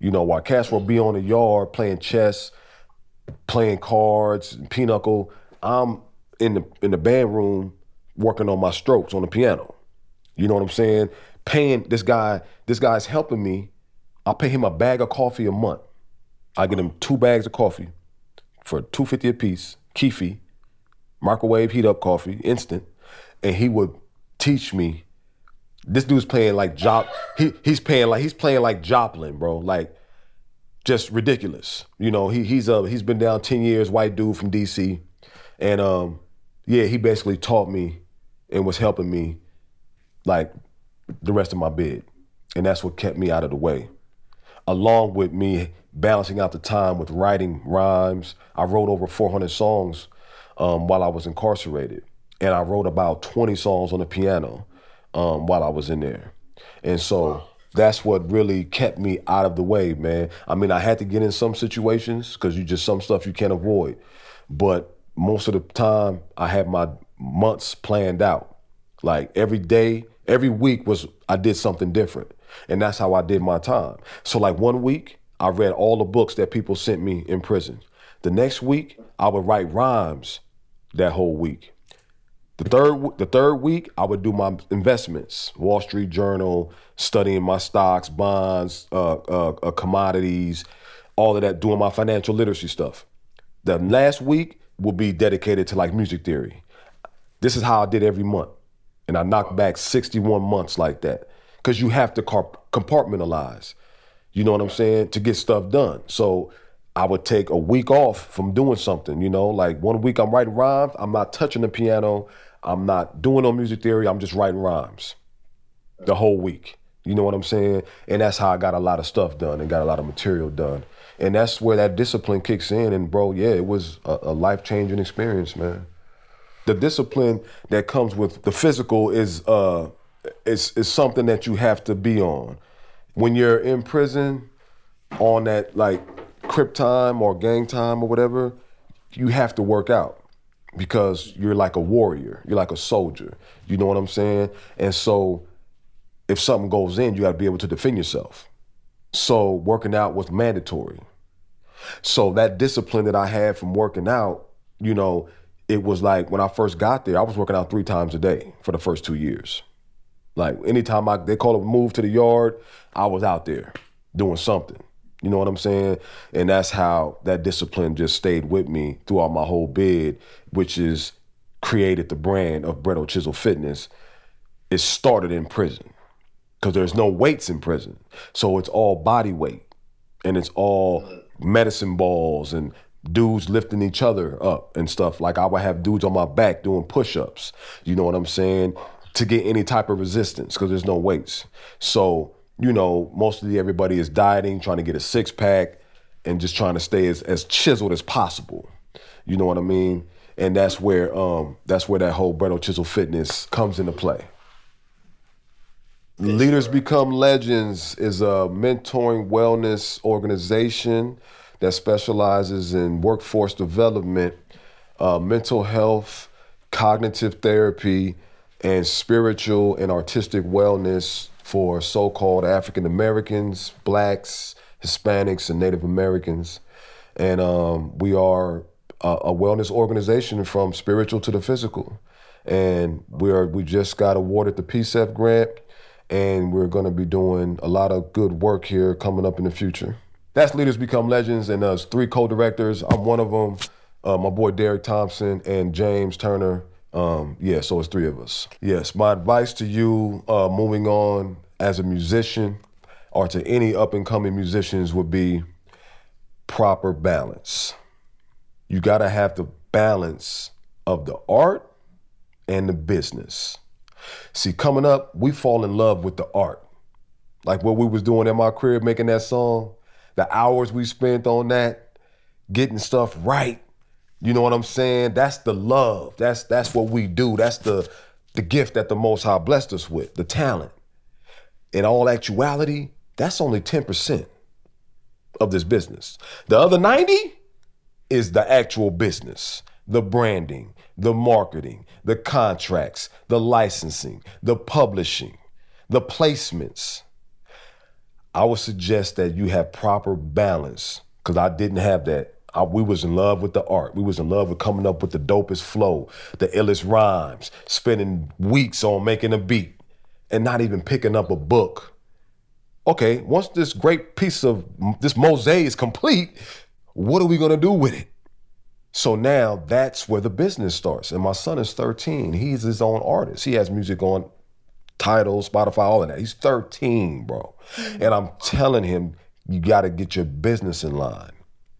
You know, while Cass will be on the yard playing chess, playing cards, pinochle, I'm in the in the band room working on my strokes on the piano. You know what I'm saying? Paying this guy, this guy's helping me. I'll pay him a bag of coffee a month. I get him two bags of coffee for two fifty a piece, Keefy, microwave heat up coffee, instant, and he would teach me. This dude's playing like Jop. He he's paying like he's playing like Joplin, bro. Like just ridiculous. You know, he he's uh he's been down ten years, white dude from DC, and um yeah, he basically taught me and was helping me like the rest of my bid. And that's what kept me out of the way. along with me balancing out the time with writing rhymes. I wrote over 400 songs um, while I was incarcerated, and I wrote about 20 songs on the piano um, while I was in there. And so that's what really kept me out of the way, man. I mean, I had to get in some situations because you just some stuff you can't avoid, but most of the time I had my months planned out. Like every day, every week was I did something different. And that's how I did my time. So like one week, I read all the books that people sent me in prison. The next week, I would write rhymes that whole week. The third the third week, I would do my investments, Wall Street Journal, studying my stocks, bonds, uh, uh, uh, commodities, all of that, doing my financial literacy stuff. The last week will be dedicated to like music theory. This is how I did every month, and I knocked back 61 months like that because you have to compartmentalize. You know what I'm saying to get stuff done. So I would take a week off from doing something, you know, like one week I'm writing rhymes, I'm not touching the piano, I'm not doing no music theory, I'm just writing rhymes the whole week. You know what I'm saying? And that's how I got a lot of stuff done and got a lot of material done. And that's where that discipline kicks in. And bro, yeah, it was a, a life changing experience, man. The discipline that comes with the physical is uh is is something that you have to be on. When you're in prison on that like crip time or gang time or whatever, you have to work out because you're like a warrior. You're like a soldier. You know what I'm saying? And so if something goes in, you got to be able to defend yourself. So working out was mandatory. So that discipline that I had from working out, you know, it was like when I first got there, I was working out three times a day for the first two years. Like anytime I they call it move to the yard, I was out there doing something. You know what I'm saying? And that's how that discipline just stayed with me throughout my whole bid, which is created the brand of Bretto Chisel Fitness. It started in prison because there's no weights in prison. So it's all body weight and it's all medicine balls and dudes lifting each other up and stuff. Like I would have dudes on my back doing push ups. You know what I'm saying? To get any type of resistance because there's no weights. So you know, mostly everybody is dieting, trying to get a six pack, and just trying to stay as, as chiseled as possible. You know what I mean? And that's where um, that's where that whole Bretto Chisel Fitness comes into play. Leaders Become Legends is a mentoring wellness organization that specializes in workforce development, uh, mental health, cognitive therapy, and spiritual and artistic wellness for so called African Americans, blacks, Hispanics, and Native Americans. And um, we are a, a, wellness organization from spiritual to the physical. And we are we just got awarded the PCEF grant, and we're going to be doing a lot of good work here coming up in the future. That's Leaders Become Legends, and there's three co-directors. I'm one of them. Uh, my boy Derek Thompson and James Turner um, yeah, so it's three of us. Yes, my advice to you uh, moving on as a musician or to any up and coming musicians would be proper balance. You got to have the balance of the art and the business. See, coming up, we fall in love with the art. Like what we was doing in my crib making that song, the hours we spent on that, getting stuff right, you know what I'm saying? That's the love. That's that's what we do. That's the the gift that the Most High blessed us with, the talent. In all actuality, that's only 10% of this business. The other 90 is the actual business, the branding, the marketing, the contracts, the licensing, the publishing, the placements. I would suggest that you have proper balance because I didn't have that I, we was in love with the art. We was in love with coming up with the dopest flow, the illest rhymes, spending weeks on making a beat, and not even picking up a book. Okay, once this great piece of this mosaic is complete, what are we gonna do with it? So now that's where the business starts. And my son is 13. He's his own artist. He has music on Tidal, Spotify, all of that. He's 13, bro. And I'm telling him, you gotta get your business in line.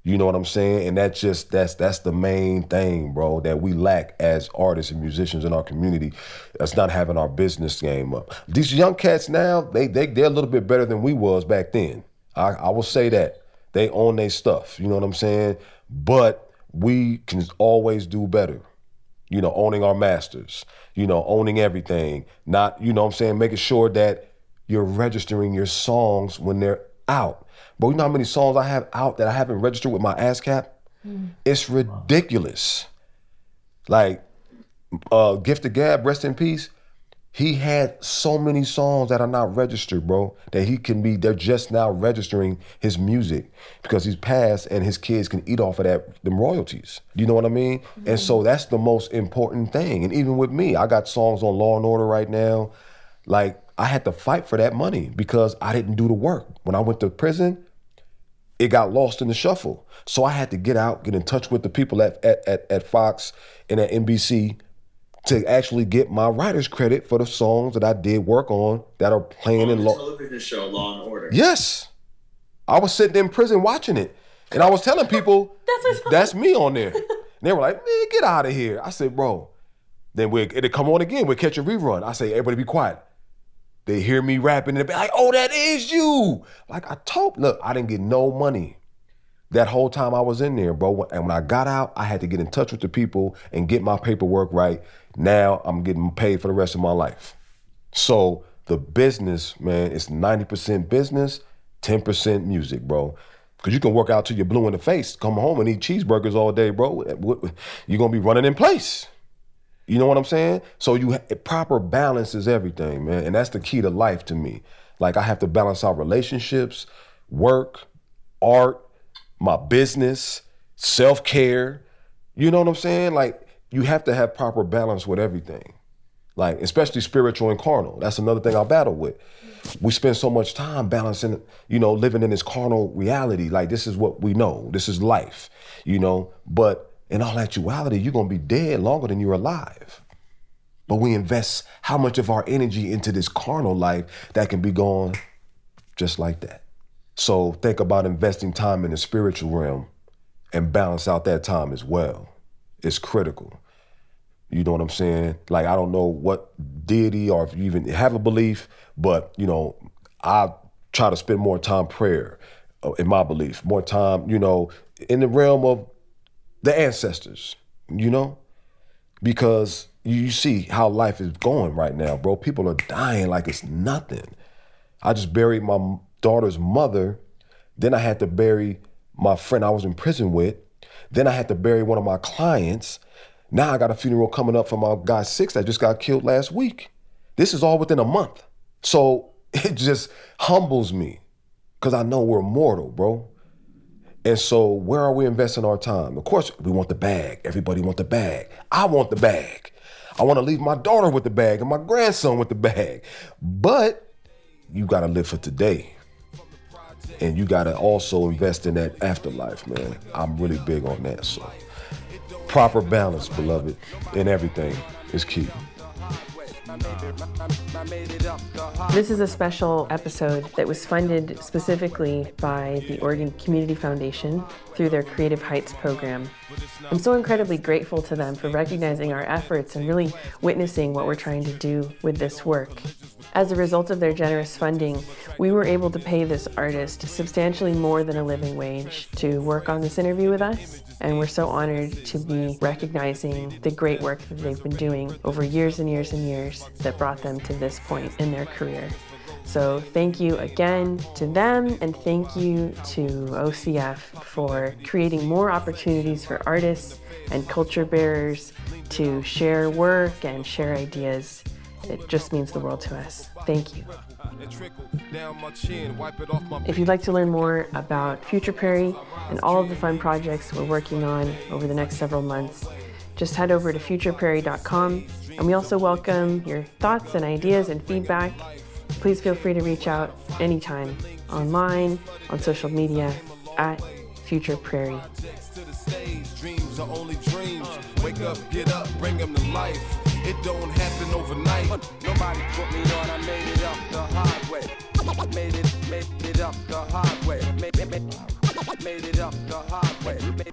You know what I'm saying? And that's just that's that's the main thing, bro, that we lack as artists and musicians in our community. That's not having our business game up. These young cats now, they they they're a little bit better than we was back then. I, I will say that. They own their stuff. You know what I'm saying? But we can always do better. You know, owning our masters, you know, owning everything. Not, you know what I'm saying, making sure that you're registering your songs when they're out. But you know how many songs I have out that I haven't registered with my ASCAP? Mm. It's ridiculous. Like, uh, Gift of Gab, rest in peace he had so many songs that are not registered, bro, that he can be, they're just now registering his music because he's passed and his kids can eat off of that, them royalties. You know what I mean? Mm-hmm. And so that's the most important thing. And even with me, I got songs on Law and Order right now. Like, I had to fight for that money because I didn't do the work. When I went to prison, it got lost in the shuffle. So I had to get out, get in touch with the people at, at, at, at Fox and at NBC to actually get my writer's credit for the songs that I did work on that are playing on in law. Television show Law and Order. Yes, I was sitting in prison watching it, and I was telling people that's, that's me on there. And they were like, "Man, get out of here!" I said, "Bro." Then we it'll come on again. We'll catch a rerun. I say, "Everybody, be quiet." They hear me rapping and they be like, "Oh, that is you!" Like I told, look, I didn't get no money that whole time I was in there, bro. And when I got out, I had to get in touch with the people and get my paperwork right. Now I'm getting paid for the rest of my life. So the business, man, it's 90% business, 10% music, bro. Cause you can work out till you're blue in the face, come home and eat cheeseburgers all day, bro. You're gonna be running in place. You know what I'm saying? So you proper balance is everything, man, and that's the key to life to me. Like I have to balance out relationships, work, art, my business, self care. You know what I'm saying? Like, you have to have proper balance with everything. Like, especially spiritual and carnal. That's another thing I battle with. We spend so much time balancing, you know, living in this carnal reality. Like, this is what we know, this is life, you know. But in all actuality, you're gonna be dead longer than you're alive. But we invest how much of our energy into this carnal life that can be gone just like that. So think about investing time in the spiritual realm and balance out that time as well. It's critical. You know what I'm saying? Like I don't know what deity or if you even have a belief, but you know, I try to spend more time prayer uh, in my belief, more time, you know, in the realm of the ancestors, you know? Because you see how life is going right now, bro. People are dying like it's nothing. I just buried my daughter's mother. Then I had to bury my friend I was in prison with. Then I had to bury one of my clients. Now I got a funeral coming up for my guy six that just got killed last week. This is all within a month. So it just humbles me because I know we're mortal, bro. And so where are we investing our time? Of course, we want the bag. Everybody want the bag. I want the bag. I want to leave my daughter with the bag and my grandson with the bag. But you got to live for today and you got to also invest in that afterlife, man. I'm really big on that. So, proper balance, beloved, in everything is key. This is a special episode that was funded specifically by the Oregon Community Foundation through their Creative Heights program. I'm so incredibly grateful to them for recognizing our efforts and really witnessing what we're trying to do with this work. As a result of their generous funding, we were able to pay this artist substantially more than a living wage to work on this interview with us. And we're so honored to be recognizing the great work that they've been doing over years and years and years that brought them to this point in their career. So, thank you again to them, and thank you to OCF for creating more opportunities for artists and culture bearers to share work and share ideas it just means the world to us. Thank you. If you'd like to learn more about Future Prairie and all of the fun projects we're working on over the next several months, just head over to futureprairie.com. And we also welcome your thoughts and ideas and feedback. Please feel free to reach out anytime online, on social media, at Future Prairie. Dreams are only dreams. Wake up, get up, bring them to life. It don't happen overnight. Nobody put me on, I made it up the hard way. Made it, made it up the hard way. Made, made, made it up the hard way.